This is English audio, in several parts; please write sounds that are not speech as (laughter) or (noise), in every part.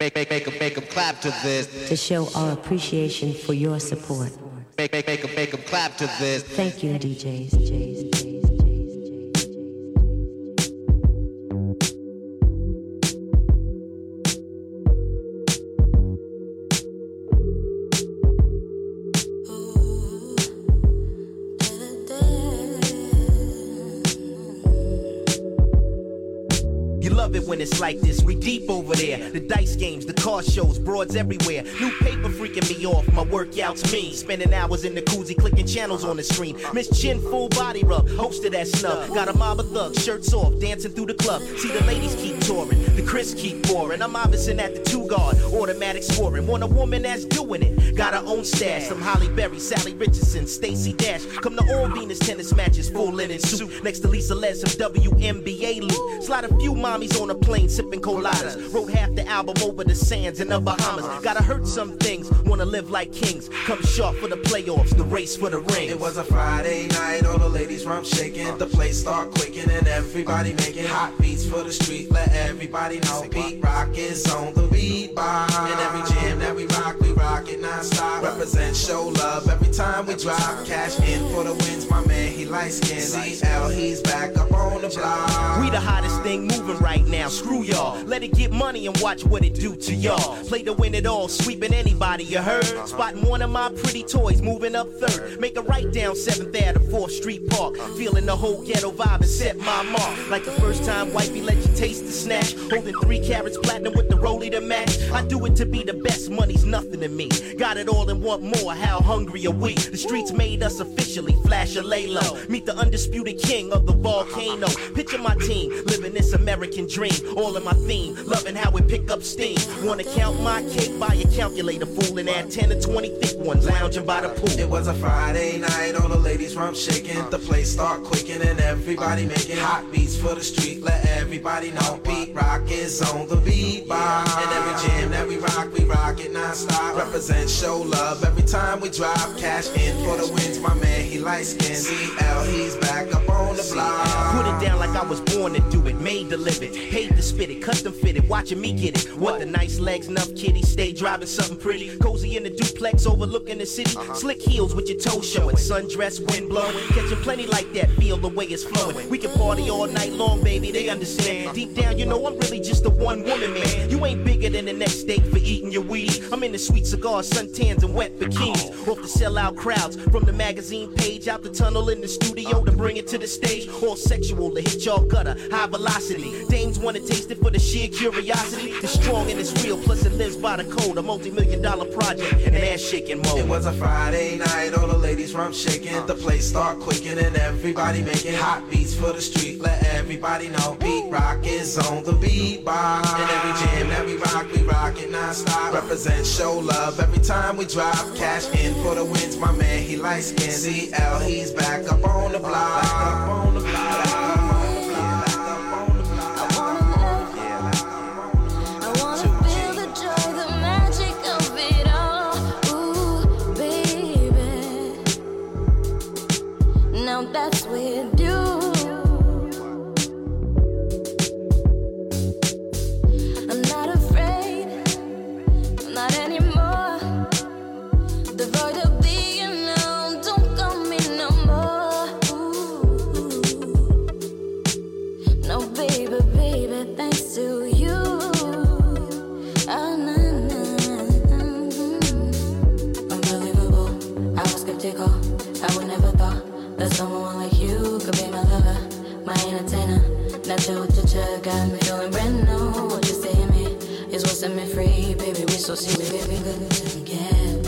Make, make, make, 'em- make 'em clap to this. to show our appreciation for your support. Make, make, make 'em- make 'em clap to this. Thank you, DJs. DJs, like this. We deep over there. The dice games, the car shows, broads everywhere. New paper freaking me off. My workouts mean. Spending hours in the koozie, clicking channels on the screen. Miss Chin, full body rub, hosted that snub. Got a mob of thugs, shirts off, dancing through the club. See the ladies keep touring, the Chris keep pouring. I'm obviously at the two guard, automatic scoring. Want a woman that's doing it. Got her own stash. From Halle Berry, Salli Richardson, Stacy Dash. Come to all Venus tennis matches, full linen suit. Next to Lisa Les, some WNBA loot. Slide a few mommies on a plane, sipping coladas. Wrote half the album over the sands in the Bahamas. Gotta hurt some things, wanna live like kings. Come sharp for the playoffs, the race for the ring. It was a Friday night, all the ladies rump shaking. The place start quaking and everybody making hot beats for the street. Let everybody know Pete Rock is on the beat bar. And every jam that we rock, we rock it non-stop. Represent, show love every time we drop. Cash in for the wins, my man, he light skinned. CL, he's back up on the block. We the hottest thing moving right now. Screw y'all. Let it get money and watch what it do to y'all. Play to win it all, sweeping anybody you heard. Uh-huh. Spotting one of my pretty toys, moving up third. Make a right down 7th Ave to 4th Street Park. Uh-huh. Feeling the whole ghetto vibe and set my mark. Like the first time wifey let you taste the snatch. Holding three carrots platinum with the rollie to match. I do it to be the best, money's nothing to me. Got it all and want more, how hungry are we? The streets made us officially flash or lay low. Meet the undisputed king of the volcano. (laughs) Picture my team, living this American dream. All in my theme, loving how it pick up steam. Wanna count my cake by a calculator, fool, and add 10 to 20 thick ones lounging by the pool. It was a Friday night, all the ladies rump shaking. The place start quaking and everybody making hot beats for the street. Let everybody know Pete Rock is on the beat bar. And every jam that we rock, we rock it non-stop. Represent, show love every time we drop. Cash in for the wins, my man, he light skinned. CL, he's back up on the block. Put it down like I was born to do it, made to live it, paid to spit it, custom fitted, watching me get it. What the nice legs, enough kitty, stay driving something pretty, cozy in the duplex, overlooking the city. Uh-huh. Slick heels with your toes showing, sundress, wind blowing, catching plenty like that. Feel the way it's flowing. We can party all night long, baby. They understand. Deep down, you know I'm really just a one woman man. You ain't bigger than the next date for eating your weed. I'm in the sweet cigars, suntans, and wet bikinis. Off the sellout crowds, from the magazine page out the tunnel in the studio to bring it to the stage. All sexual to hit y'all gutter, high velocity. Dames wanna taste it for the sheer curiosity. It's strong and it's real, plus it lives by the code. A multi-million dollar project and ass shaking mode. It was a Friday night, all the ladies rump shaking. The place start quaking and everybody making hot beats for the street. Let everybody know Pete Rock is on the beat bar. And every jam we rock, we rock it non-stop. Represent, show love every time we drop. Cash in for the wins, my man, he light skinned. CL, he's back up on the block. Back up on the block. Entertainer. Natural cha got me feeling brand new. What you say to me is what set me free, baby. We so serious, baby, good together.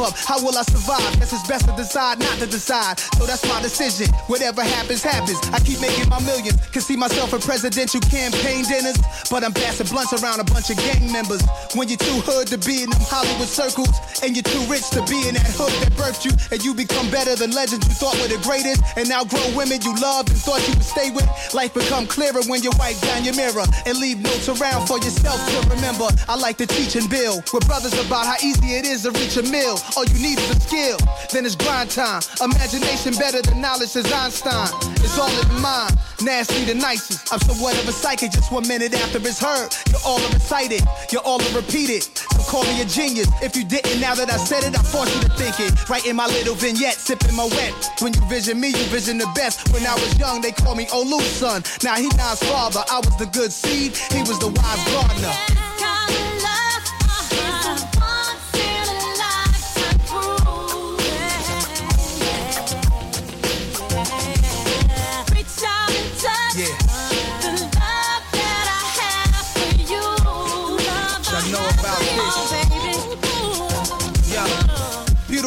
Up. How will I survive? Guess it's best to decide not to decide. So that's my decision. Whatever happens, happens. I keep making my millions. Can see myself in presidential campaign dinners, but I'm passing blunts around a bunch of gang members. When you're too hood to be in them Hollywood circles, and you're too rich to be in that hood that birthed you, and you become better than legends you thought were the greatest, and now grown women you loved and thought you would stay with. Life become clearer when you wipe down your mirror and leave notes around for yourself to remember. I like to teach and build with brothers about how easy it is to reach a mill. All you need is a skill, then it's grind time. Imagination better than knowledge, says Einstein. It's all in mind, nasty the nicest. I'm somewhat of a psychic, just one minute after it's heard. You're all recited, you're all repeated. Call me a genius. If you didn't, now that I said it, I force you to think it. Right in my little vignette, sipping my wet. When you vision me, you vision the best. When I was young, they called me Olu's son. Now he Nas father. I was the good seed, he was the wise gardener. Kind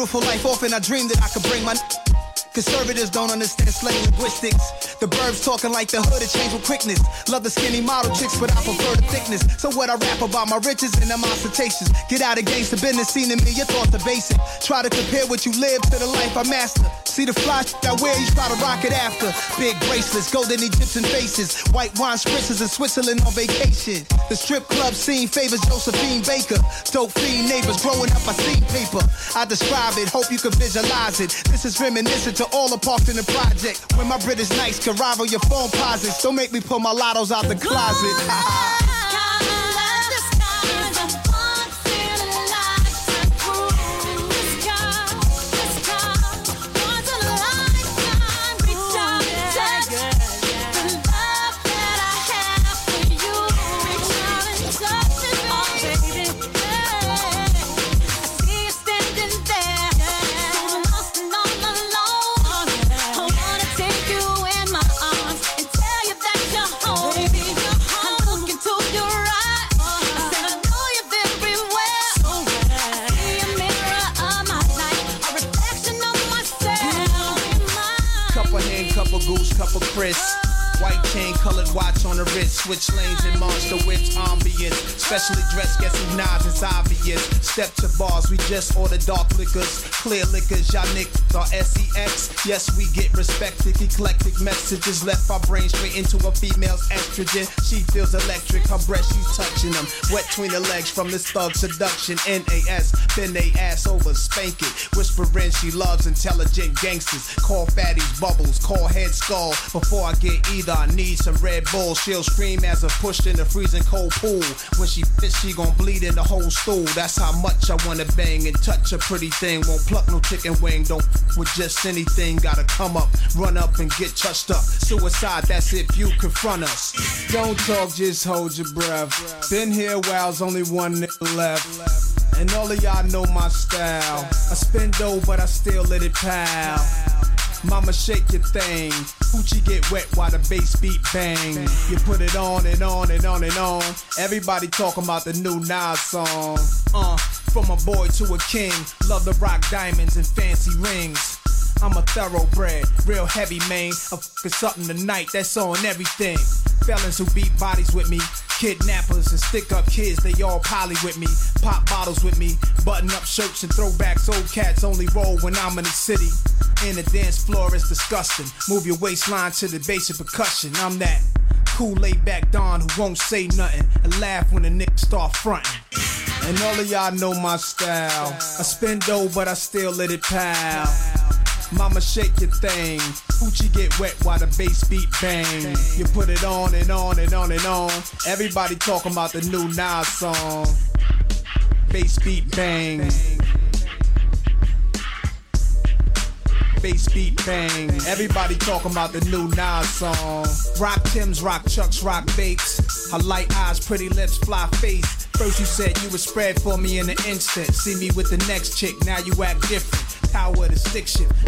Beautiful life, often I dream that I could bring my. Conservatives don't understand slang linguistics. The burbs talking like the hood, it changed with quickness. Love the skinny model chicks, but I prefer the thickness. So what I rap about my riches and them ostentations. Get out against the business scene to me, your thoughts are basic. Try to compare what you live to the life I master. See the fly I wear, you try to rock it after. Big bracelets, golden Egyptian faces, white wine spritzers in Switzerland on vacation. The strip club scene favors Josephine Baker. Dope fiend neighbors growing up, I seen paper. I describe it, hope you can visualize it. This is reminiscent to all the parks in the project. When my British Knights can rival your phone posits. Don't make me pull my lottos out the closet. (laughs) colored watch on the wrist. Switch lanes in monster whips, ambience. Specially dressed, guess who nods, it's obvious. Step to bars, we just order dark liquors. Clear liquors, y'all niggas are SEX. Yes, we get respected. Eclectic messages left our brain straight into a female's estrogen. She feels electric, her breath, she's touching them. Wet between the legs from this thug seduction. NAS, bend they ass over, spank it. Whispering she loves intelligent gangsters. Call fatties bubbles, call head skull. Before I get either I need some Red Bull. She'll scream as if pushed in the freezing cold pool. When she fits, she gon' bleed in the whole stool. That's how much I wanna bang and touch a pretty thing. Won't pluck no chicken wing. Don't with just anything. Gotta come up, run up and get touched up. Suicide, that's if you confront us. Don't talk, just hold your breath. Been here a while's only one nigga left. And all of y'all know my style. I spend dough, but I still let it pal. Mama shake your thing. Hoochie get wet while the bass beat bang. You put it on and on and on and on. Everybody talking about the new Nas song. Uh, from a boy to a king. Love the rock diamonds and fancy rings. I'm a thoroughbred, real heavy man. I'm something tonight that's on everything. Felons who beat bodies with me, kidnappers and stick up kids, they all poly with me. Pop bottles with me, button up shirts and throwbacks. Old cats only roll when I'm in the city. And the dance floor is disgusting. Move your waistline to the basic percussion. I'm that cool laid back Don who won't say nothing and laugh when the niggas start fronting. And all of y'all know my style. I spend dough, but I still let it pal. Mama shake your thing. Hoochie get wet while the bass beat bang. You put it on and on and on and on. Everybody talking about the new Nas song. Bass beat bang. Bass beat bang. Everybody talking about the new Nas song. Rock Tim's, rock Chucks, rock Bates. Her light eyes, pretty lips, fly face. First you said you would spread for me in an instant. See me with the next chick, now you act different. Power to stick.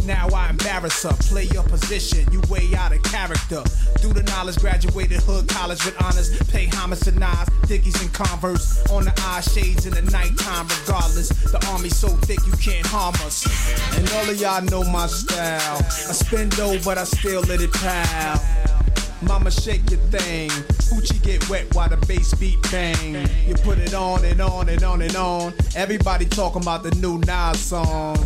Now I embarrass her. Play your position. You way out of character. Do the knowledge, graduated hood college with honors. Pay homage to Nas, Dickies and Converse. On the eye shades in the nighttime, regardless. The army so thick you can't harm us. And all of y'all know my style. I spend dough, but I still let it pal. Mama shake your thing. Hoochie get wet while the bass beat bang. You put it on and on and on and on. Everybody talking about the new Nas song.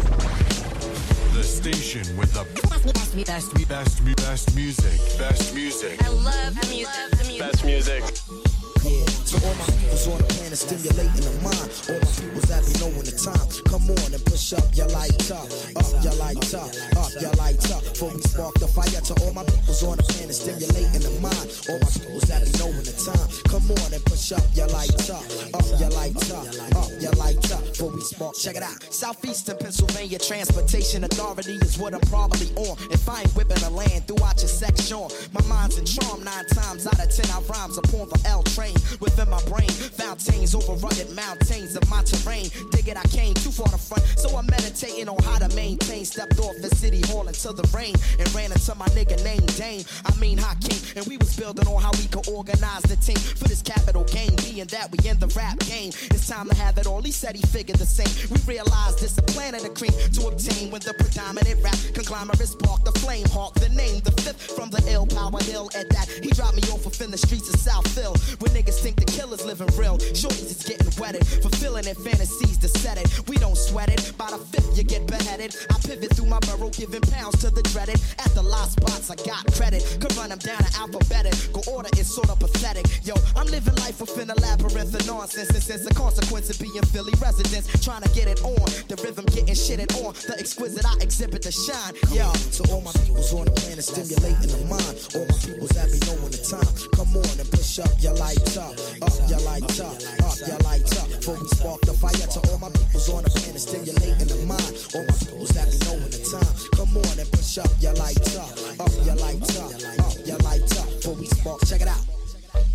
The station with the best, best, best, best, best music. Best music. I love the music. The music. Best music. To all my peoples on the planet stimulating the mind. All my peoples be knowing the time. Come on and push up your light up, up your light up, up your light up. Before we spark the fire to all my peoples on the planet stimulating the mind. All my peoples be knowing the time. Come on and push up your light up, up your light up, up your light up. Before we spark, check it out. Southeastern Pennsylvania Transportation Authority is what I'm probably on. If I ain't whipping the land throughout your section, my mind's in charm nine times out of ten. I rhymes upon the L train within my brain. Fountains over rugged mountains of my terrain. Dig it, I came too far to front, so I'm meditating on how to maintain. Stepped off the city hall into the rain and ran into my nigga named Dame. I mean Hakeem, and we was building on how we could organize the team for this capital game. Being that we in the rap game, it's time to have it all. He said he figured the same. We realized this a plan of the cream to obtain when the predominant rap conglomerate sparked the flame. Hawk the name, the fifth from the ill power hill. At that, he dropped me off within the streets of South Phil. Niggas think the killer's living real. Shorties is getting wetted, fulfilling their fantasies to set it. We don't sweat it. By the fifth, you get beheaded. I pivot through my burrow, giving pounds to the dreaded. At the lost spots, I got credit. Could run them down in alphabetical go order is sort of pathetic. Yo, I'm living life within a labyrinth of nonsense. And since the consequence of being Philly residents, trying to get it on. The rhythm getting shitted on. The exquisite I exhibit to shine. Yo, to all my peoples on the planet, stimulating the mind. All my peoples that be knowing the time. Come on and push up your light up, up your light up, up your light up. Before we spark the fire to all my peoples on the planet, stimulating the mind. All my peoples that be knowing the time. Come on and push up your light up, up your light up, up your light up. Before we spark, check it out.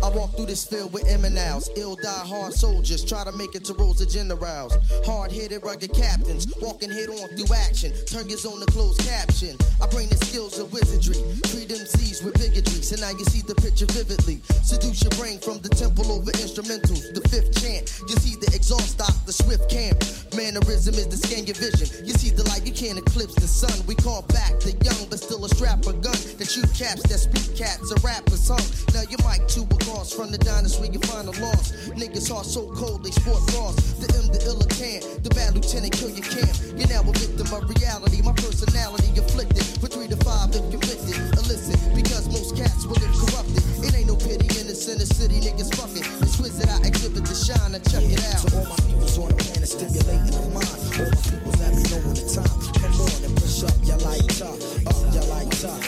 I walk through this field with Eminems, ill die hard soldiers, try to make it to rows of generals. Hard headed, rugged captains, walking head on through action. Turn your zone to closed caption. I bring the skills of wizardry, treat MCs with bigotry. So now you see the picture vividly. Seduce your brain from the temple over instrumentals. The fifth chant, you see the exhaust stock, the swift camp. Mannerism is to scan your vision. You see the light, you can't eclipse the sun. We call back the young, but still a strap a gun that shoot caps, that speak cats, a rapper's hung. Now your mic two across from the diners where you find a loss. Niggas heart so cold they sport bras. The M, the illa can, the bad lieutenant kill your camp. You're now a victim of reality. My personality afflicted for three to five if convicted. Illicit because most cats will live corrupted. It ain't no pity in the center city, niggas fuck it. Exquisite, I exhibit the shine and check it out. To all my peoples on the planet, stimulating the mind. All my peoples that be knowing the time. Come on and push up your light up, up your light up,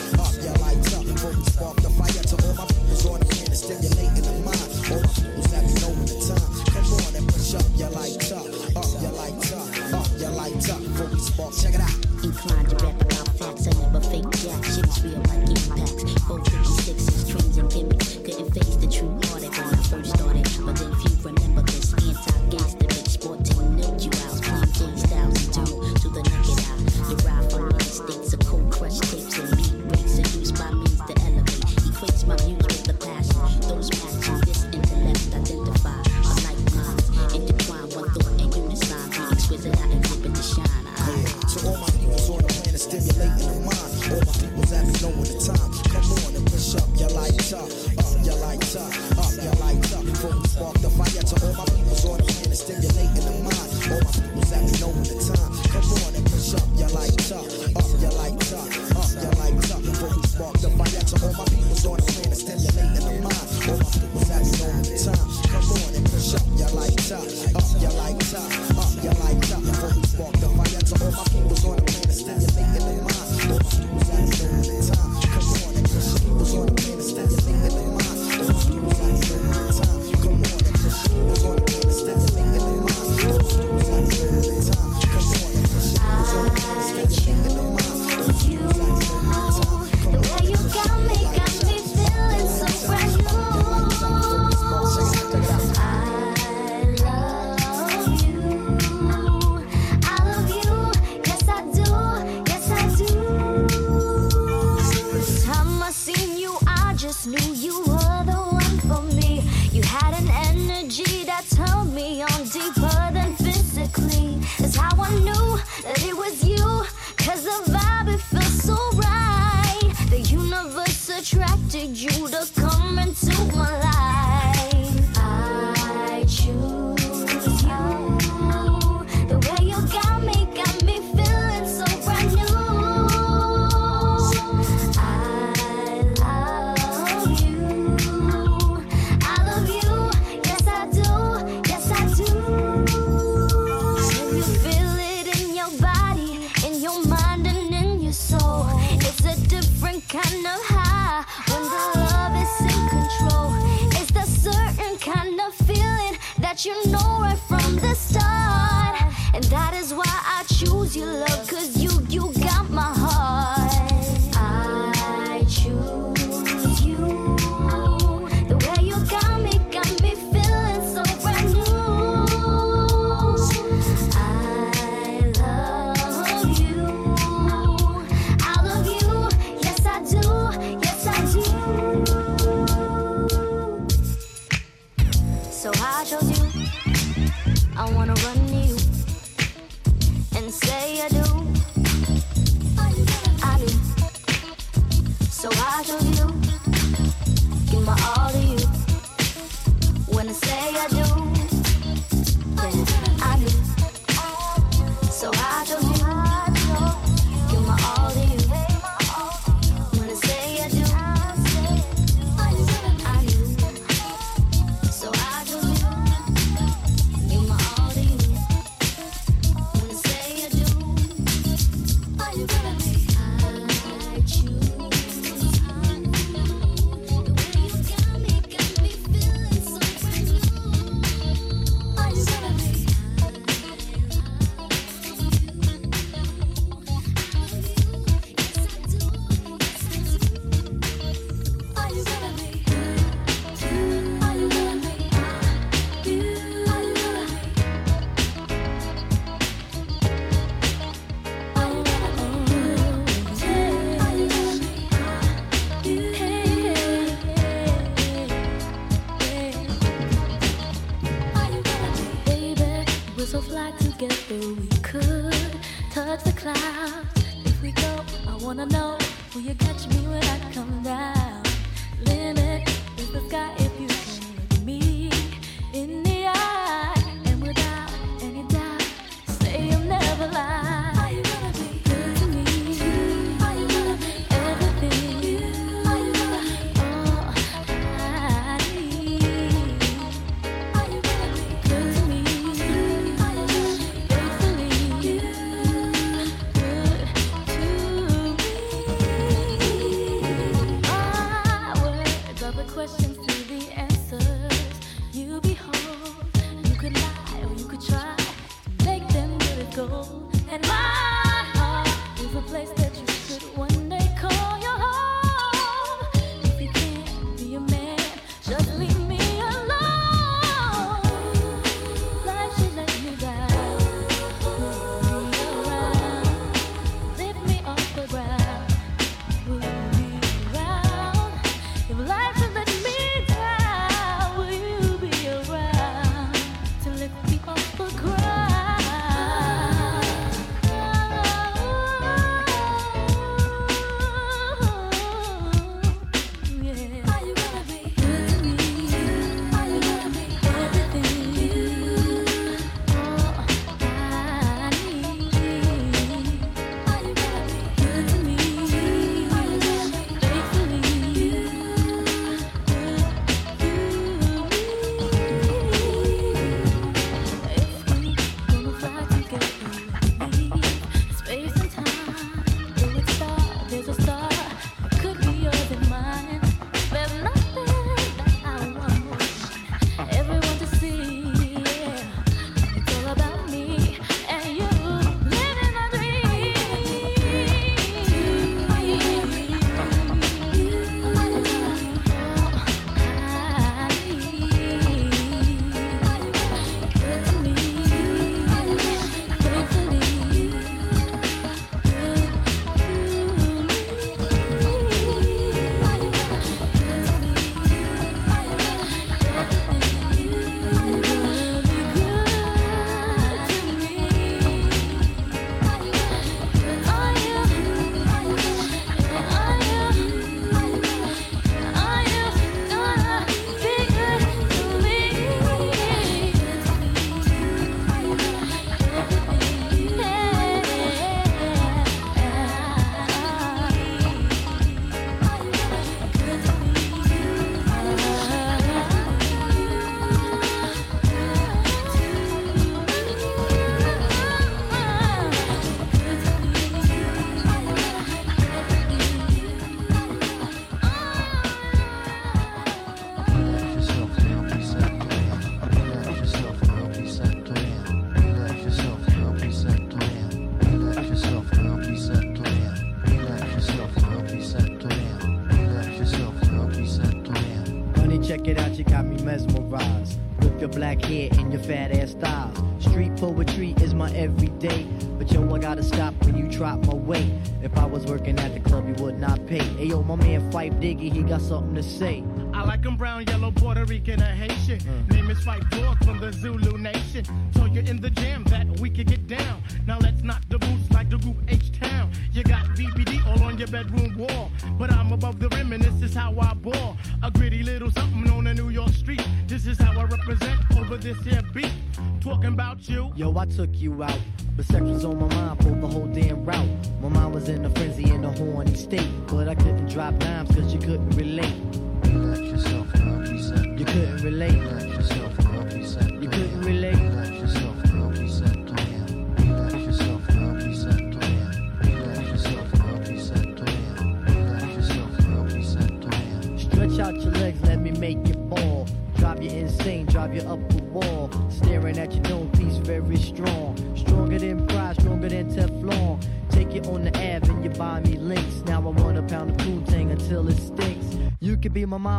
kind of high when the love is in control. It's that certain kind of feeling that you know.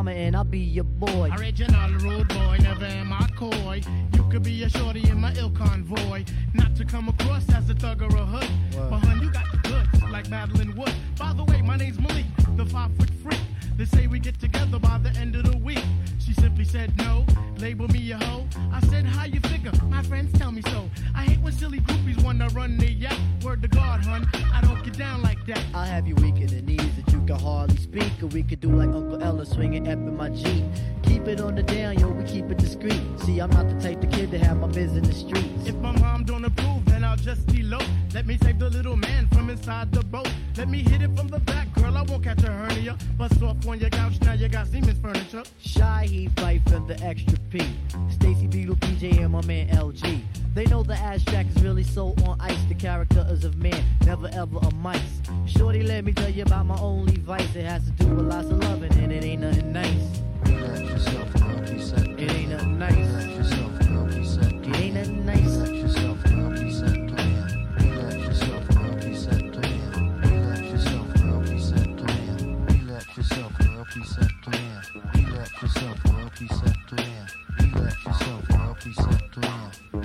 Could mama and I'll be your boy. Original rude boy, never am I coy. You could be a shorty in my ill convoy. Not to come across as a thug or a hood. But hun, you got the goods, like Madeline Wood. By the way, my name's Malik, the five foot freak. They say we get together by the end of the week. She simply said no, label me a hoe. I said, how you figure? My friends tell me so. I hate when silly groupies wanna run the yak. Word to God, hun, I don't get down like that. I'll have you weak in the knees that you can hardly speak. Or we could do like Uncle Ella swinging up in my Jeep. Keep it on the down, yo, we keep it discreet. See, I'm not the type of kid to have my biz in the streets. If my mom don't approve, then I'll just elope. Let me save the little man from inside the boat. Let me hit it from the back, girl. I won't catch a hernia. Bust off on your couch, now you got Seaman's furniture. Shy, he fight for the extra P. Stacy Beetle, PJ, and my man LG. They know the ass jack is really so on ice. The character is of man, never ever a mice. Shorty, let me tell you about my only vice. It has to do with lots of loving, and it ain't nothing nice. Let yourself go, reset. It ain't nothing nice. Let yourself yourself, well, preceptor. Relax yourself, well.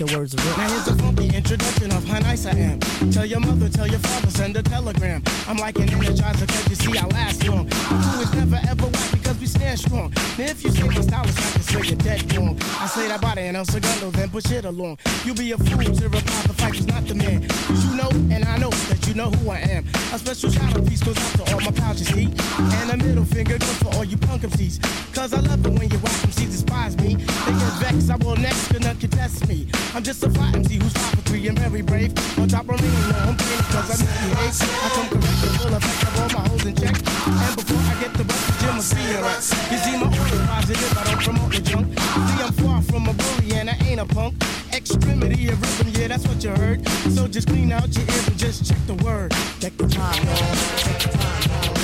Your words I say that body and El Segundo, then push it along. You be a fool to reply the fight was not the man. You know and I know that you know who I am. A special shout out piece goes out to all my you see. And a middle finger goes for all you punk MCs. Cause I love it when you whack MCs despise me. They get vexed, I will next, not contest me. I'm just a fly MC who's five for three and very brave. On top of me, no, I'm paying cause I'm misbehave. I come correct and full effect of all my hoes in check. And before I get the bus, the gym will see it right. You see, my order positive, I don't promote the junk. See, I'm from a bully and I ain't a punk. Extremity of rhythm, yeah, that's what you heard. So just clean out your ears and just check the word. Check the time, Check the time,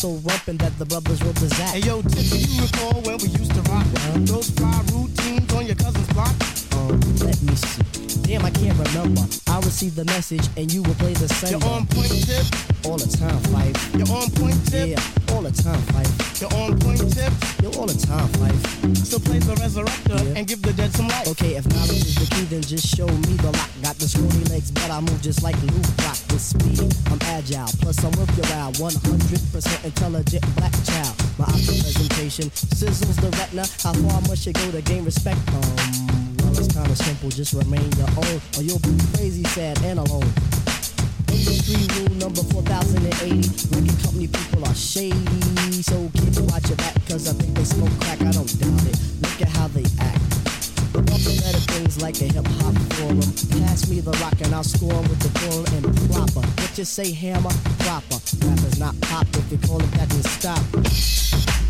so rumpin' that the brothers the zap. Hey yo, Tip, do you recall when we used to rock those fly routines on your cousin's block? Damn, I can't remember. I received the message and you will play the same. You're on point, Tip. All the time, Fife. You're on point, Tip. Yeah, all the time, Fife. You're on point, Tip. You're all the time, Fife. So play the resurrector and give the dead some life. Okay, if knowledge is the key, then just show me the lock. Got the scrawny legs, but I move just like Luke Rock with speed. I'm agile, plus I'm worth your while. 100% intelligent black child. My option presentation sizzles the retina. How far must you go to gain respect? Um, it's kinda simple. Just remain your own, or you'll be crazy, sad, and alone. Industry rule number 4080. Record company people are shady. So kids watch your back, cause I think they smoke crack. I don't doubt it. Look at how they act. The better things like a hip hop forum. Pass me the rock and I'll score with the forum and proper. What you say, hammer? Proper. Rappers not pop. If you call it that, then stop.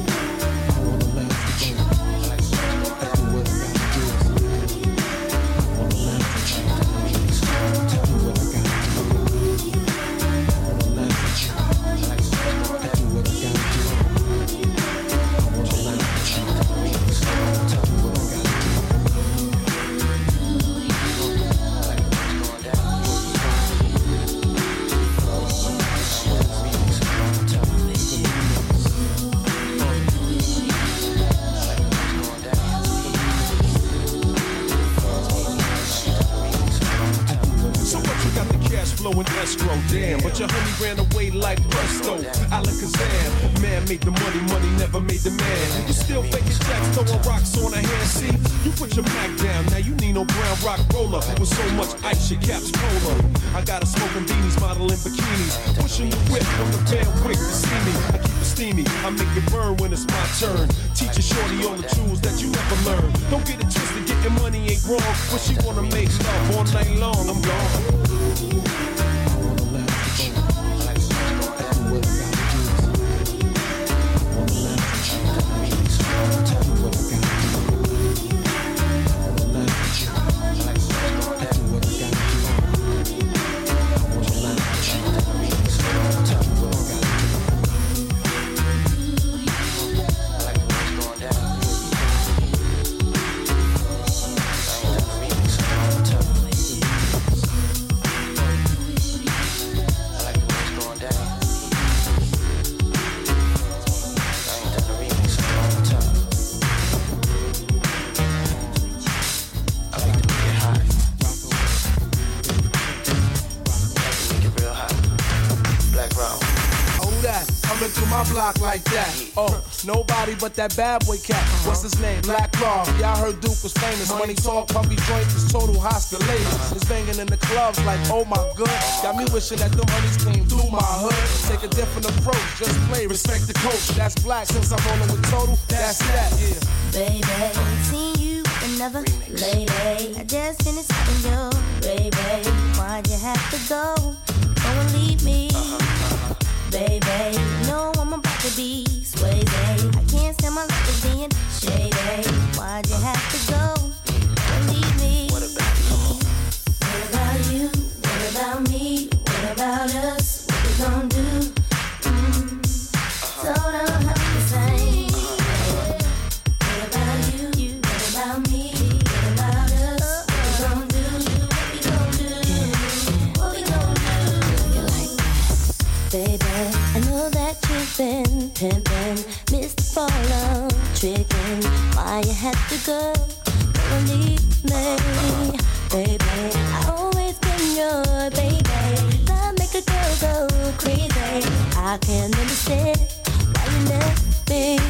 Your honey ran away like presto. Alakazam, man made the money, money never made the man. You still faking jacks, throwing rocks on a hand. See, you put your Mac down, now you need no brown rock roller. With so much ice, your cap's polar. I got a smoking beanies, modeling bikinis. Pushing the whip from the van quick to see me. I keep it steamy, I make it burn when it's my turn. Teach a shorty all the tools that you never learned. Don't get it twisted, getting money ain't wrong. But she wanna make love all night long, I'm gone. But that bad boy cat. What's his name? Black Claw. Y'all heard Duke was famous. Money talk, pumpy joints is total hospitalated. It's banging in the clubs like, oh my god. Got me wishing that the honeys came through my hood. Take a different approach, just play, respect the coach. That's black since I'm rolling with total. That's that, yeah. Baby, seen you another lady. I just finished having your baby. Why'd you have to go? Go and leave me. Uh-huh, uh-huh. Baby, you know I'm about to be swayed. Eh? I can't stand my life as being shady. Eh? Why'd you have to? Go pimping, pimping, Mr. Follow, tricking. Why you had to go? Don't leave me, baby. I always been your baby. Love make a girl go crazy. I can't understand why you left me.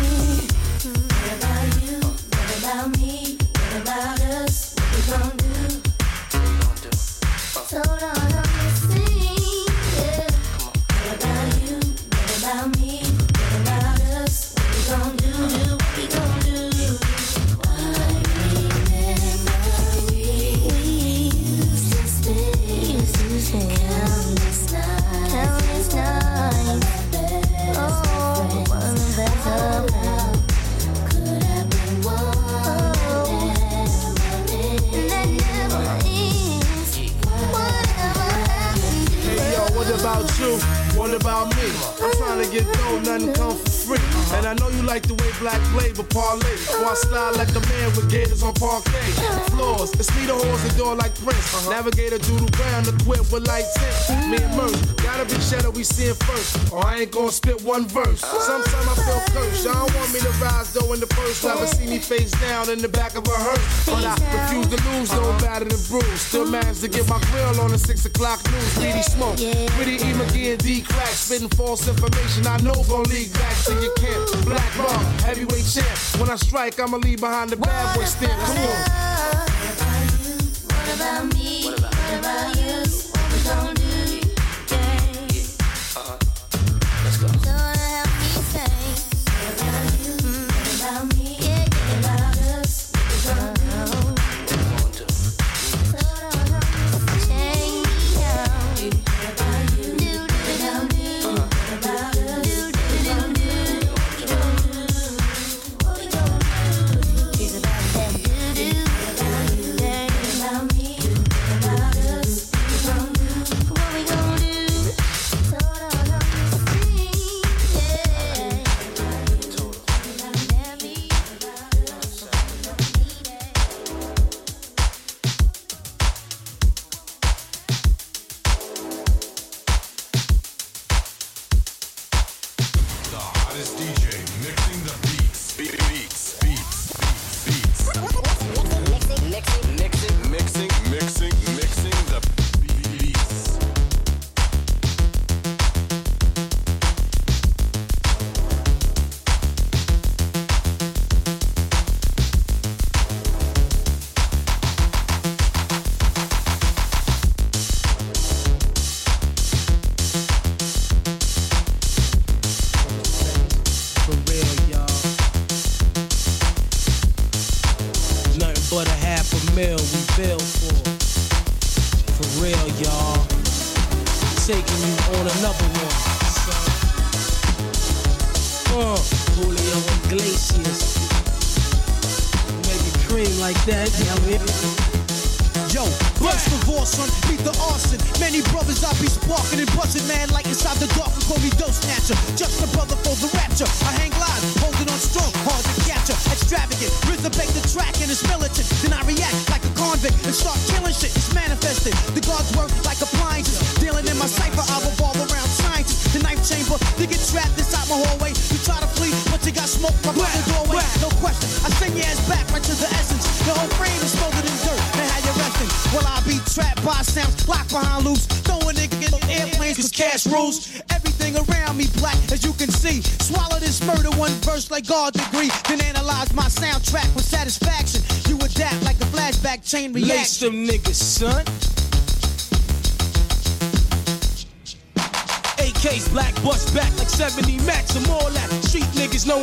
down in the back of a hearse. But I refuse to lose, no matter the bruise. Still managed to get my grill on the 6 o'clock news. Greedy smoke, pretty E. McGee and D crack. Spitting false information I know gon' leak back to your camp. Black rock, heavyweight champ. When I strike, I'ma leave behind the bad boy stamp. Come on.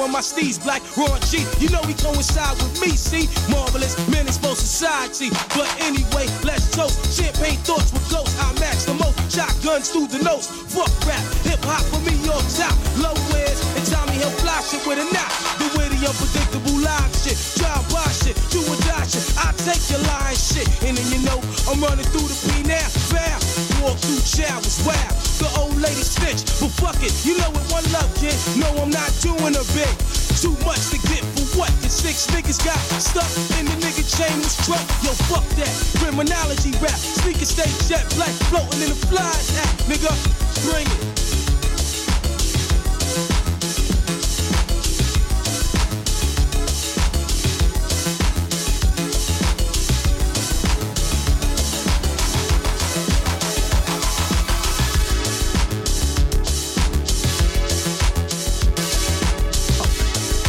on my steez, black raw G. You know he coincide with me, see? Marvelous men exposed society. But anyway, let's toast. Champagne thoughts with ghosts. I match the most. Shotguns through the nose. bro, yo, fuck that. Criminology rap, Speaker state jet black, floating in the flies act, nigga. Bring it.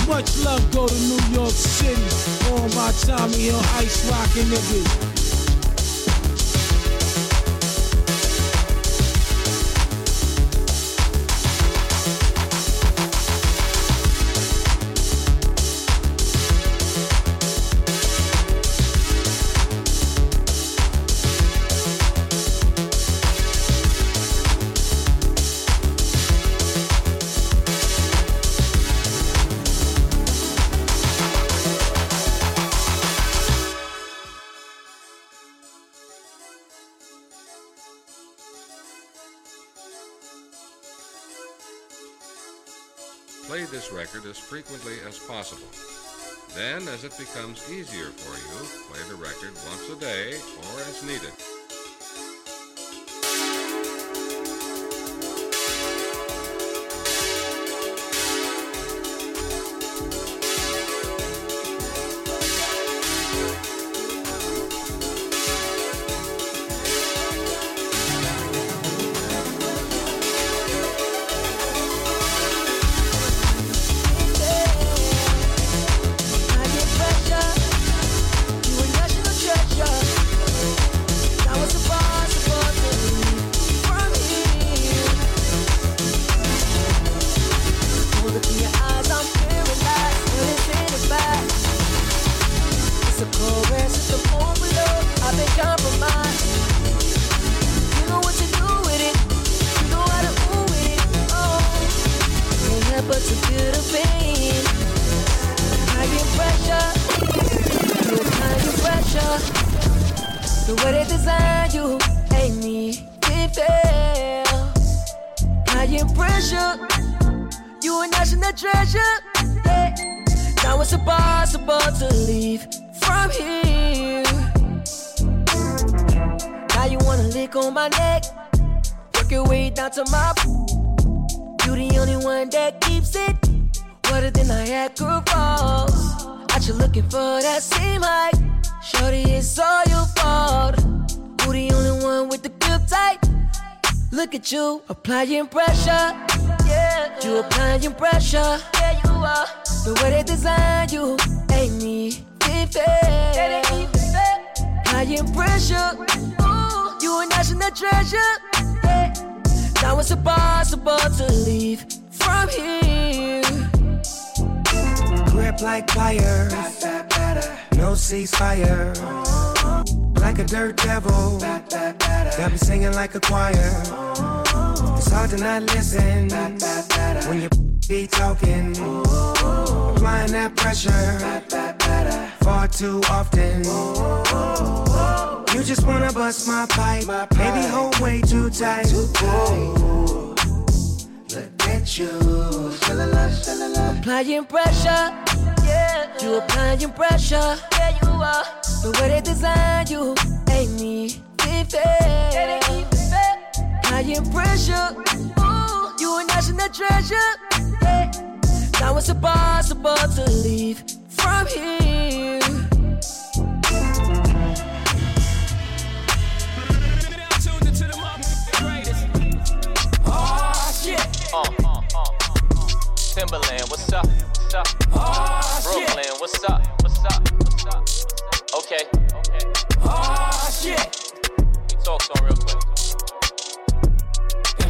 Much love go to New York City. All my Tommy Hill ice rockin' niggas. As it becomes easier for you, play the record once a day or as needed. You a treasure. Yeah. Now it's impossible to leave from here. Now you wanna lick on my neck, work your way down to my. You the only one that keeps it. Wetter than Niagara Falls. Out you looking for that same height. Shorty, it's all your fault. Who the only one with the grip tight? Look at you applying pressure. Yeah, you applying pressure. Yeah, you are. The way they design you ain't me. It fair. Applying pressure. Ooh, you a national treasure. Yeah. Now it's impossible to leave from here. Grip like fire, no ceasefire. Like a dirt devil, got me singing like a choir. It's hard to not listen when you be talking. Applying that pressure far too often. You just wanna bust my pipe, maybe hold way too tight. Look at you, Applying pressure. Yeah. You applying pressure. Yeah, you are. The way they design you ain't me. Fair. Applying pressure. Ooh, you a national treasure. Yeah. Now it's impossible to leave from here. Oh shit. Uh, uh, uh, uh. Timberland, what's up? What's up? Oh, Brooklyn, what's up? What's up? What's up? Okay. Okay. Oh shit. We talk to him real quick.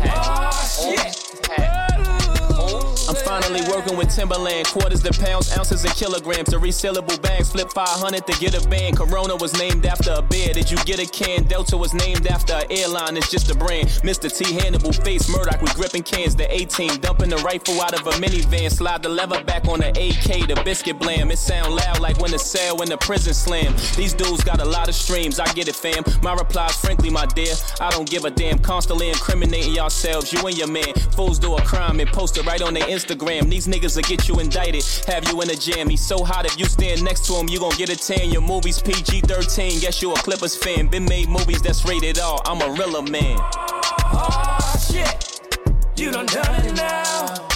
Oh shit. I'm finally working with Timberland, quarters to pounds, ounces and kilograms. The resealable bags flip 500 to get a band. Corona was named after a bear. Did you get a can? Delta was named after an airline. It's just a brand. Mr. T, Hannibal, face Murdoch. We gripping cans. The 18, dumping the rifle out of a minivan. Slide the lever back on the AK. The biscuit blam. It sound loud like when the cell in the prison slam. These dudes got a lot of streams. I get it, fam. My replies, frankly, my dear. I don't give a damn. Constantly incriminating yourselves. You and your man. Fools do a crime and post it right on their Instagram. These niggas will get you indicted. Have you in a jam. He's so hot if you stand next to him, you gon' get a tan. Your movie's PG 13. Guess you a Clippers fan. Been made movies that's rated R. I'm a realer man. Oh shit. You done done it now.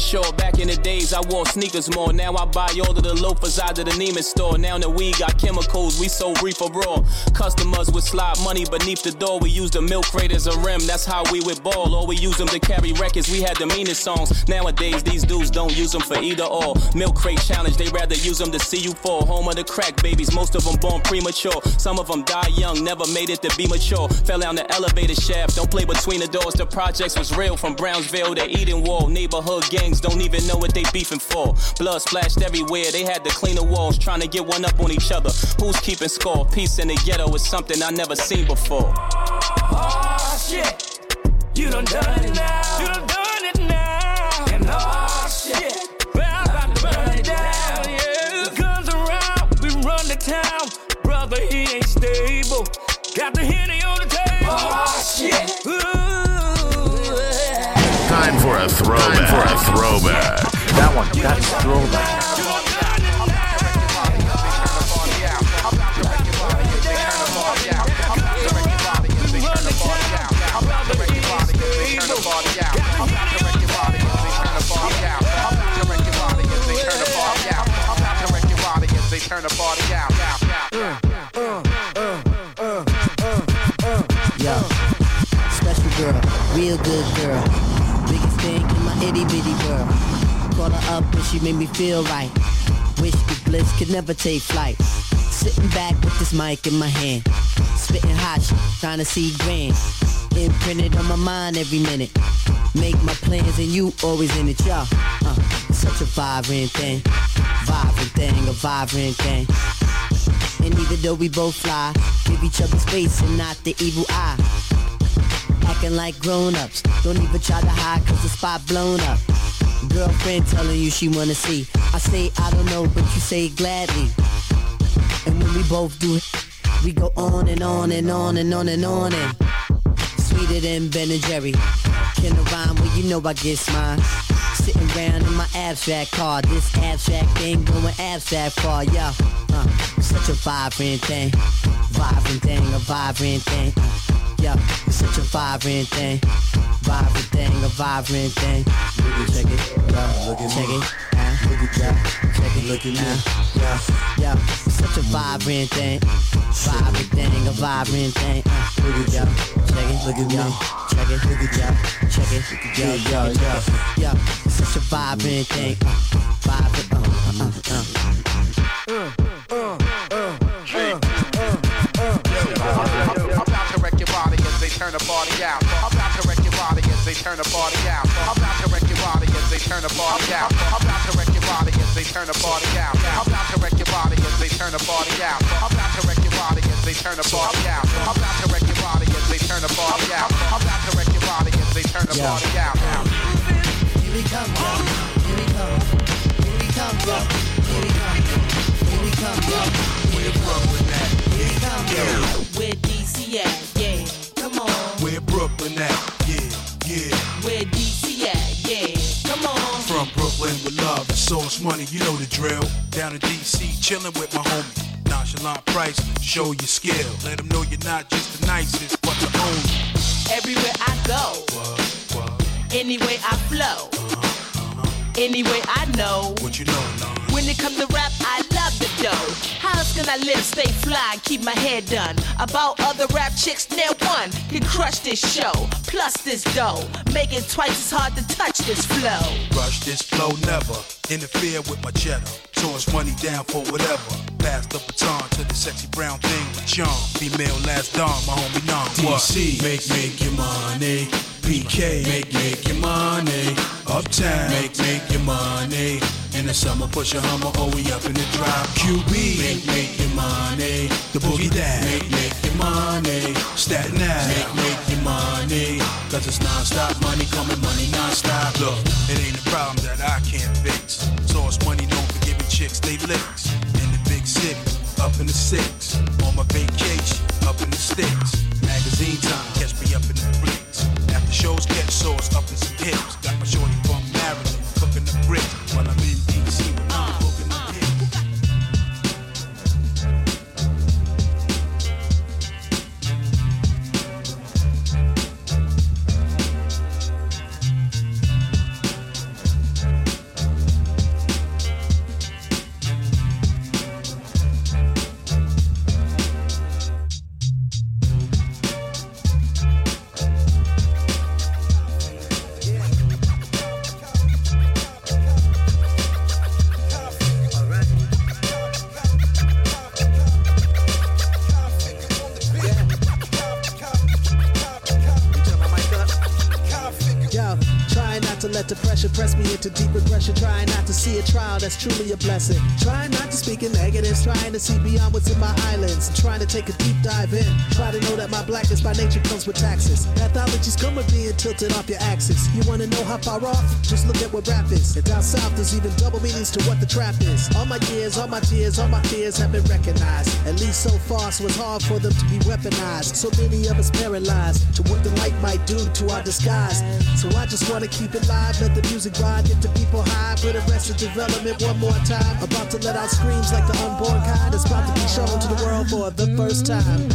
Sure. Back in the days, I wore sneakers more. Now I buy all of the loafers out of the Neiman store. Now that we got chemicals, we sold reefer raw. Customers would slide money beneath the door. We used the milk crate as a rim. That's how we would ball. Or we use them to carry records. We had the meanest songs. Nowadays, these dudes don't use them for either or. Milk crate challenge, they rather use them to see you fall. Home of the crack babies, most of them born premature. Some of them die young, never made it to be mature. Fell down the elevator shaft, don't play between the doors. The projects was real from Brownsville to Eden Wall. Neighborhood don't even know what they beefing for. Blood splashed everywhere, they had to clean the walls, trying to get one up on each other. Who's keeping score? Peace in the ghetto is something I never seen before. Oh shit, you done done it now. For a throwback. Time for a throwback. That one, that's throwback. Turn the party out. Yo, special girl, real good girl. Itty bitty world. Call her up and she made me feel right. Wish the bliss could never take flight. Sitting back with this mic in my hand. Spitting hot shit, trying to see grand. Imprinted on my mind every minute. Make my plans and you always in it, y'all. Uh, such a vibrant thing. Vibrant thing, a vibrant thing. And even though we both fly, give each other space and not the evil eye. Acting like grown-ups, don't even try to hide cause the spot blown up. Girlfriend telling you she wanna see. I say I don't know, but you say gladly. And when we both do it, we go on and on and on and on and on and sweeter than Ben and Jerry. Can I rhyme? Well, you know I get mine. Sitting around in my abstract car. This abstract thing going abstract far, yeah. Uh, such a vibrant thing. Vibrant thing, a vibrant thing. Uh, yeah, It's such a vibrant thing. Vibrant thing, a vibrant thing. Check it, yeah. Look at check it. Uh, look at that. Check it. Look at me. Yeah, yeah. Such a vibrant thing. Vibrant thing, a vibrant thing. Uh, look at yeah. Check it. Look at me. Check it. Look at yeah. Check it. Yo, yo, yo. Yeah, such a vibrant thing. Uh, vibrant. Uh, uh, uh, turn the party out. I'm about to wreck your body as they turn the party out. I'm about to wreck your body as they turn the party out. I'm about to wreck your body as they turn the party out. I'm about to wreck your body as they turn the party out. I'm about to wreck your body as they turn the party out. I'm about to wreck your body as they turn the party out. I'm about to wreck your body as they turn the Yeah. party out. Here we come, yo. Here we come. Here we come, yo. Here we come. Here we come, yo. Here we come. Here we come, yo. Where DC at? Brooklyn at? Yeah, yeah. Where DC at? Yeah, come on. From Brooklyn with love and source money, you know the drill. Down in DC, chilling with my homie. Nonchalant price, show your skill. Let them know you're not just the nicest, but the only. Everywhere I go, anyway I flow, uh-huh, uh-huh. anyway I know. What you know, no? When it comes to rap, I love the dough. How else can I live, stay fly, keep my head done? About other rap chicks, now one can crush this show. Plus this dough, make it twice as hard to touch this flow. Rush this flow, never interfere with my cheddar. Toss money down for whatever. Pass the baton to the sexy brown thing with charm. Female last dawn, my homie Nom. DC, make make your money. PK, make make your money. Uptown, make make your money. In the summer, push a Hummer, oh we up in the drop. QB, make make your money. The boogie down, make make your money. Staten Island, make make your money. Cause it's non-stop money coming, money non-stop. Look, it ain't a problem that I can't fix. Source money known for giving chicks they licks. In the big city, up in the six. On my vacation, up in the sticks. Magazine time, catch me up in the bricks. After shows, catch source up in some hips. Got my shorty blessing. To see beyond what's in my islands. And trying to take a deep dive in. Try to know that my blackness by nature comes with taxes. Pathologies come with being tilted off your axis. You wanna know how far off? Just look at what rap is. And down south, there's even double meanings to what the trap is. All my years, all my tears, all my fears have been recognized. At least so far, so it's hard for them to be weaponized. So many of us paralyzed to what the light might do to our disguise. So I just wanna keep it live, let the music ride, get the people high. For the rest of development one more time. About to let out screams like the unborn kind. It's about to be shown to the world for the first time.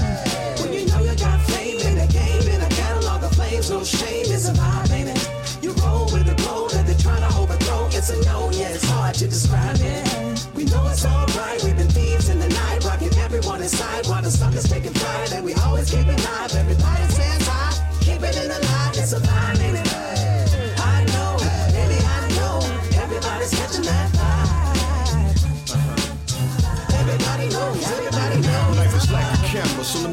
When you know you got fame in a game, in a catalog of flames, no shame, it's a vibe, ain't it? You roll with the glow that they're trying to overthrow. It's a known, yeah, it's hard to describe it. We know it's alright, we've been thieves in the night, rocking everyone inside while the suckers taking pride, and we always keep it live. Everybody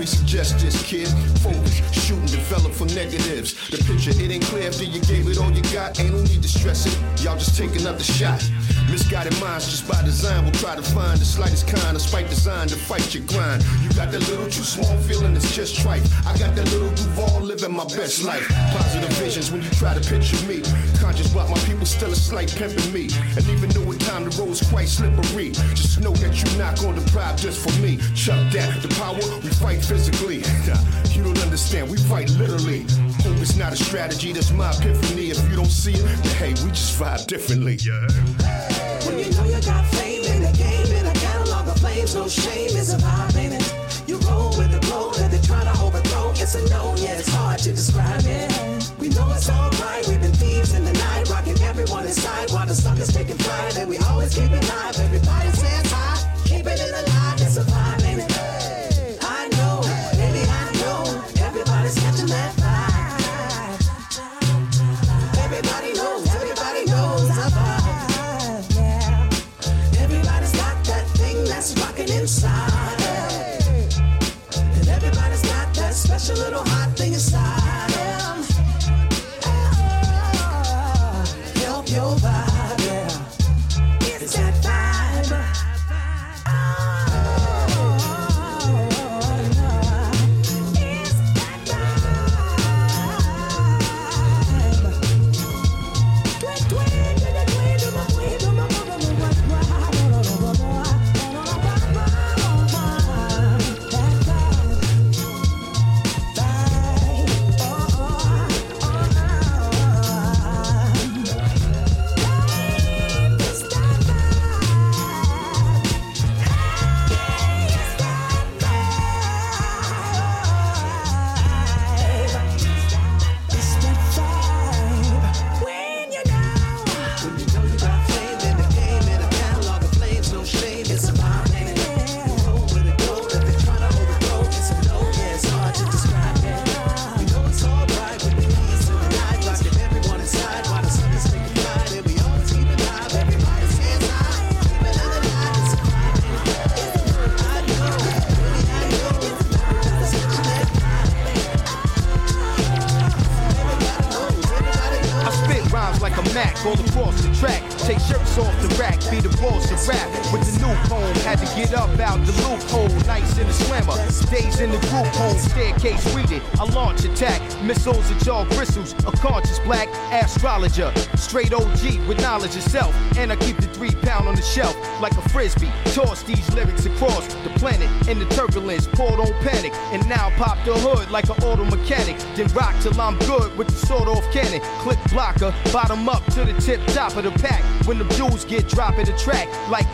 me suggest this, kid. Focus, shoot and develop for negatives. The picture, it ain't clear after you gave it all you got. Ain't no need to stress it. Y'all just take another shot. Misguided minds just by design will try to find the slightest kind of spike design to fight your grind. You got that little too small feeling, it's just trite. I got that little Duval living my best life. Positive visions when you try to picture me. Conscious about my people still a slight pimping me. And even though at time the road's quite slippery, just know that you're not gonna deprive just for me. Chuck that, the power, we fight physically. you don't understand, we fight literally. Hope it's not a strategy, that's my epiphany. If you don't see it, then hey, we just vibe differently. When you know you got fame in the game, in a catalog of flames, no shame, it's a vibe, ain't it? You roll with the glow that they're trying to overthrow. It's a known, yeah, it's hard to describe it. We know it's alright, we've been thieves in the night, rocking everyone inside while the suckers taking pride, and we always keep it live. OG with knowledge of self. And I keep the three pound on the shelf like a frisbee. Toss these lyrics across the planet in the turbulence. Pour don't panic. And now pop the hood like an auto mechanic. Then rock till I'm good with the sword off cannon. Click blocker, bottom up to the tip top of the pack. When the jewels get dropped at the track like.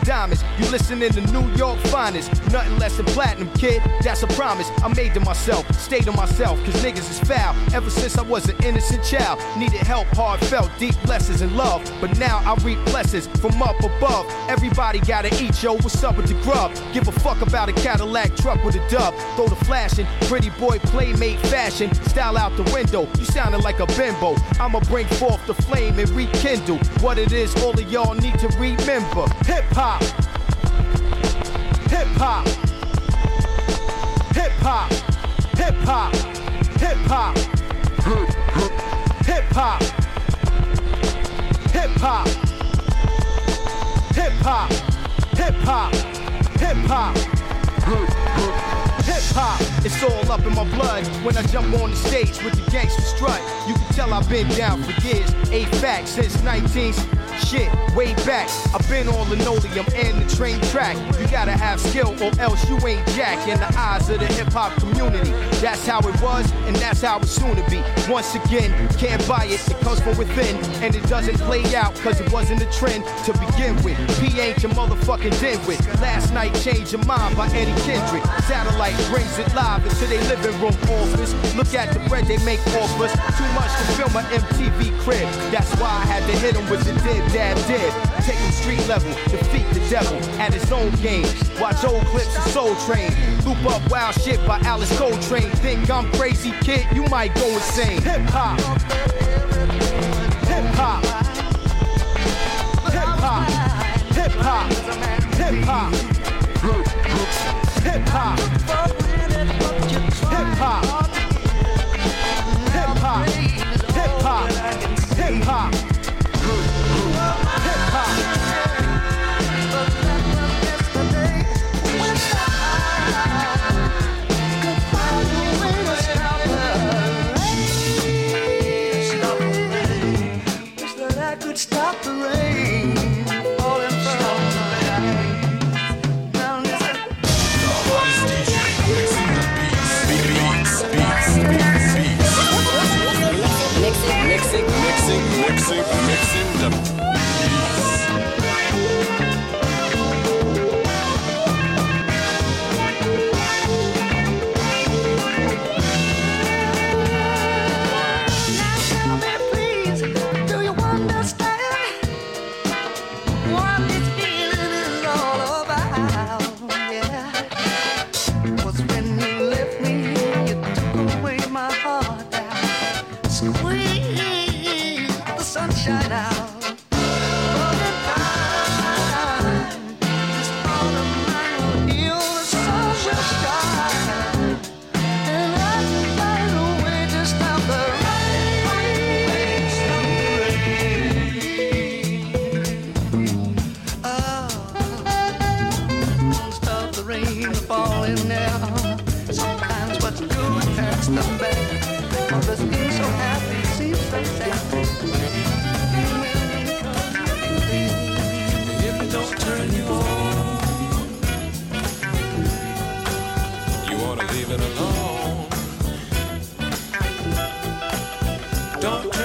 You listening to New York finest. Nothing less than platinum, kid. That's a promise I made to myself. Stay to myself, cause niggas is foul. Ever since I was an innocent child. Needed help, heartfelt, deep blessings and love. But now I reap blessings from up above. Everybody gotta eat, yo. What's up with the grub? Give a fuck about a Cadillac truck with a dub. Throw the flashing, pretty boy playmate fashion. Style out the window. You sounding like a bimbo. I'ma bring forth the flame and rekindle what it is all of y'all need to remember. Hip hop hip hop, hip hop, hip hop, hip hop, hip hop, hip hop, hip hop, hip hop, hip hop. Hip hop, it's all up in my blood. When I jump on the stage with the gangster strut, you can tell I've been down for years. A fact since 19- Shit, way back. I've been on linoleum and the train track. You gotta have skill or else you ain't jack in the eyes of the hip hop community. That's how it was and that's how it's soon to be. Once again, can't buy it, it comes from within. And it doesn't play out cause it wasn't a trend to begin with. P ain't your motherfucking den with. Last night changed your mind by Eddie Kendrick. Satellite brings it live into their living room office. Look at the bread they make off us. Too much to film an MTV crib. That's why I had to hit him with the dib dab dib. Take him street level, defeat the devil at his own game. Watch old clips of Soul Train. Loop up wild shit by Alice Coltrane. Think I'm crazy, kid? You might go insane. Hip hop. Hip hop. Hip hop. Hip hop. Hip hop. Hip hop. Hip hop. Don't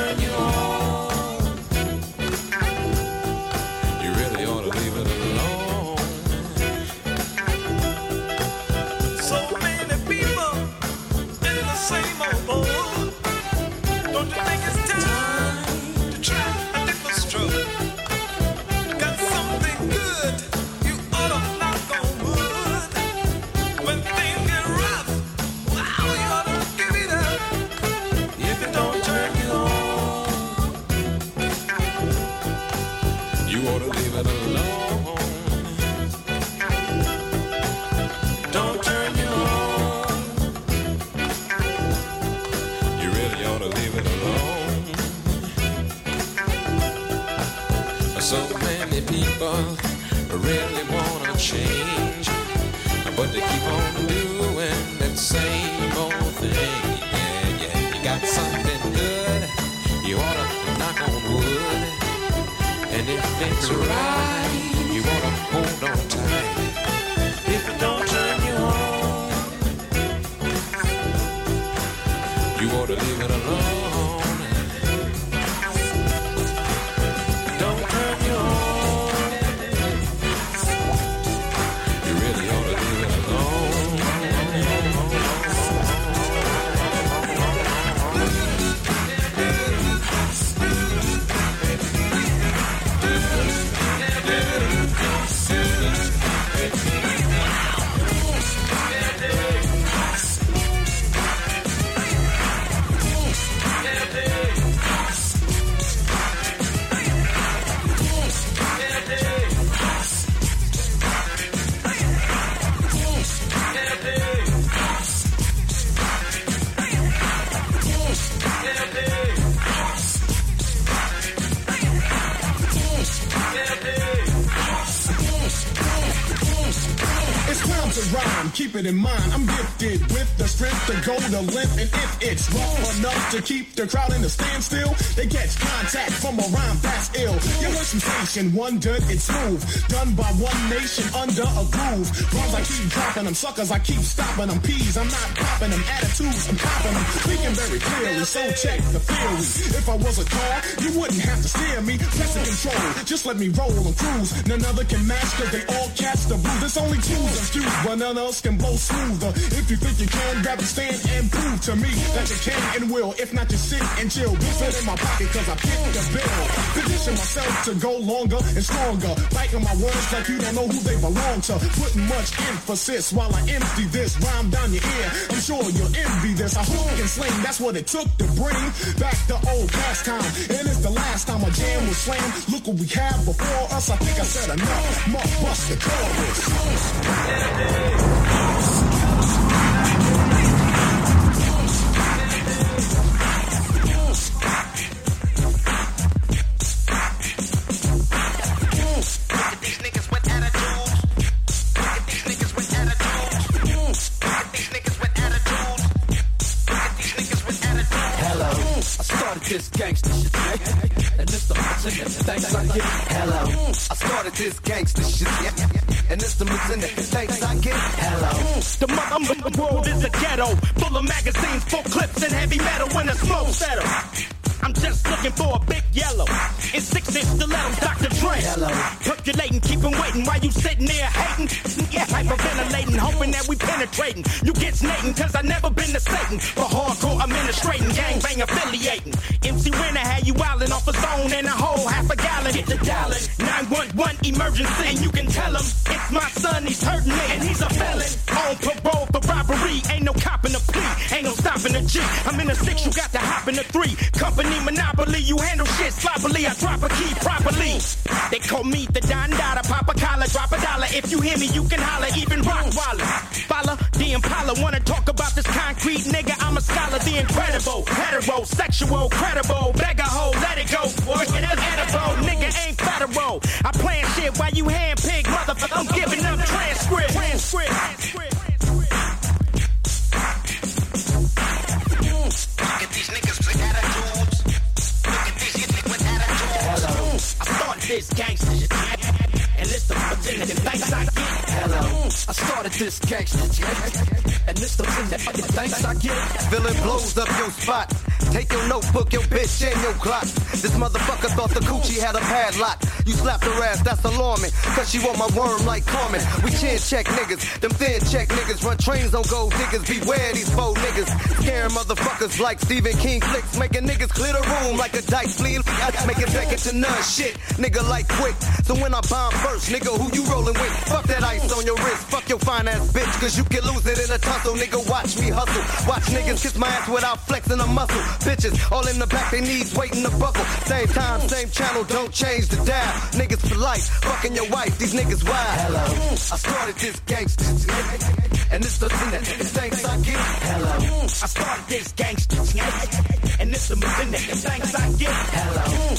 in mind, I'm gifted with the strength to go the length. And if it's rough enough to keep the crowd in a standstill, they catch contact from a rhyme that's ill. You heard sensation, wondered it's smooth. Done by one nation under a groove. Rhymes I keep dropping them, suckers I keep stopping them. Peas, I'm not popping them. Attitudes, I'm copping them. Speaking very clearly, so check the theory. If I was a car, you wouldn't have to steer me. Press the control, just let me roll and cruise. None other can match, cause they all catch the blues. There's only and few, but none else can blow smoother. If you think you can, grab a stand and prove to me that you can and will. If not, just sit and chill. Fit in my pocket, cause I picked the bill. Position myself to go longer and stronger. Biting my words like you don't know who they belong to. Putting much emphasis while I empty this rhyme down your ear. I'm sure you'll envy this. I hook and sling, that's what it took to bring back the old pastime. And it's the last time a jam was slammed. Look what we have before us. I think I said enough. Muck bust the Hello, this gangster shit, and it's the thanks I get. Hello, I started this gangster shit, and it's the thanks I get. Hello, The mother world is a ghetto, full of magazines, full clips, and heavy metal when the smoke settle. I'm just looking for a big yellow. In six inch stilettos, Dr. Dre. Percolating, keep 'em waiting while you sitting there hating. Yeah, hyperventilating, hoping that we penetrating. You get snating, cause I never been to Satan. For hardcore administrating, gangbang affiliating. MC Winner had you wildin' off a zone and a whole half a gallon. Get the dialing. 911 emergency. And you can tell him it's my son, he's hurting me. And he's a felon. On parole for robbery. Ain't no copping a plea. Ain't no stopping a G. I'm in a six, you got to hop in a three. Company monopoly, you handle shit sloppily. I drop a key properly. They call me the Don Dada, pop a collar, drop a dollar. If you hear me, you can holler, even rock waller. Follow the Impala, wanna talk about this concrete nigga? I'm a scholar, the incredible, heterosexual, credible, beggar hoe, let it go, it is edible, nigga ain't federal. I plan shit while you handpick, motherfucker. I'm giving them transcript. transcript. This gangster shit, and this the thanks I get. Villain blows up your spot. Take your notebook, your bitch, and your clock. This motherfucker thought the coochie had a padlock. You slapped her ass, that's alarming. Cause she want my worm like Carmen. We chin check niggas, them thin check niggas. Run trains on gold diggers. Beware these faux niggas. Scaring motherfuckers like Stephen King flicks. Making niggas clear the room like a dice fleeing. Make it back into none shit. Nigga like quick. So when I bomb first, nigga, who you rolling with? Fuck that ice on your wrist. Fuck your fine ass bitch. Cause you can lose it in a tussle. Nigga, watch me hustle. Watch niggas kiss my ass without flexing a muscle. Bitches all in the back, they knees waiting to buckle. Same time, same channel, don't change the dial. Niggas for life, fucking your wife, these niggas wild. Hello, mm, I started this gangster shit, and it's the thanks I get. Hello. Mm, I started this gangster shit, and it's a the thanks I get. Hello.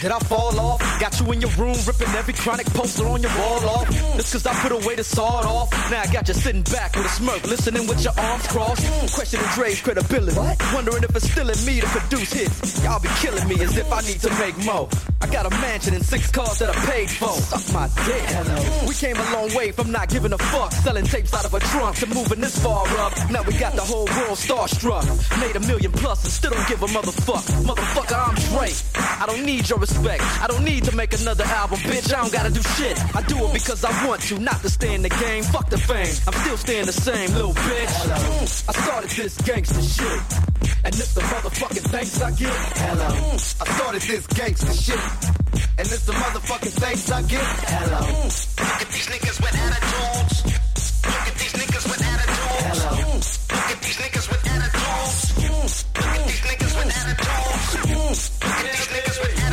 Did I fall off? Got you in your room ripping every chronic poster on your wall off. Just cause I put away the sawed off. Now I got you sitting back with a smirk, listening with your arms crossed. Questioning Dre's credibility. Wondering if it's still in me to produce hits. Y'all be killing me as if I need to make more. I got a mansion and six cars that I paid for. Suck my dick. Hello. We came a long way from not giving a fuck. Selling tapes out of a trunk to moving this far up. Now we got the whole world starstruck. Made a million plus and still don't give a motherfuck. Motherfucker, I'm Dre. I don't need your respect. I don't need to make another album, bitch. I don't gotta do shit. I do it because I want to, not to stay in the game. Fuck the fame. I'm still staying the same, little bitch. I started this gangster shit. And it's the motherfucking thanks I get. Hello, mm. I started this gangster shit, and it's the motherfucking thanks I get. Hello, mm. Look at these niggas with attitudes. niggas with that. These niggas with that.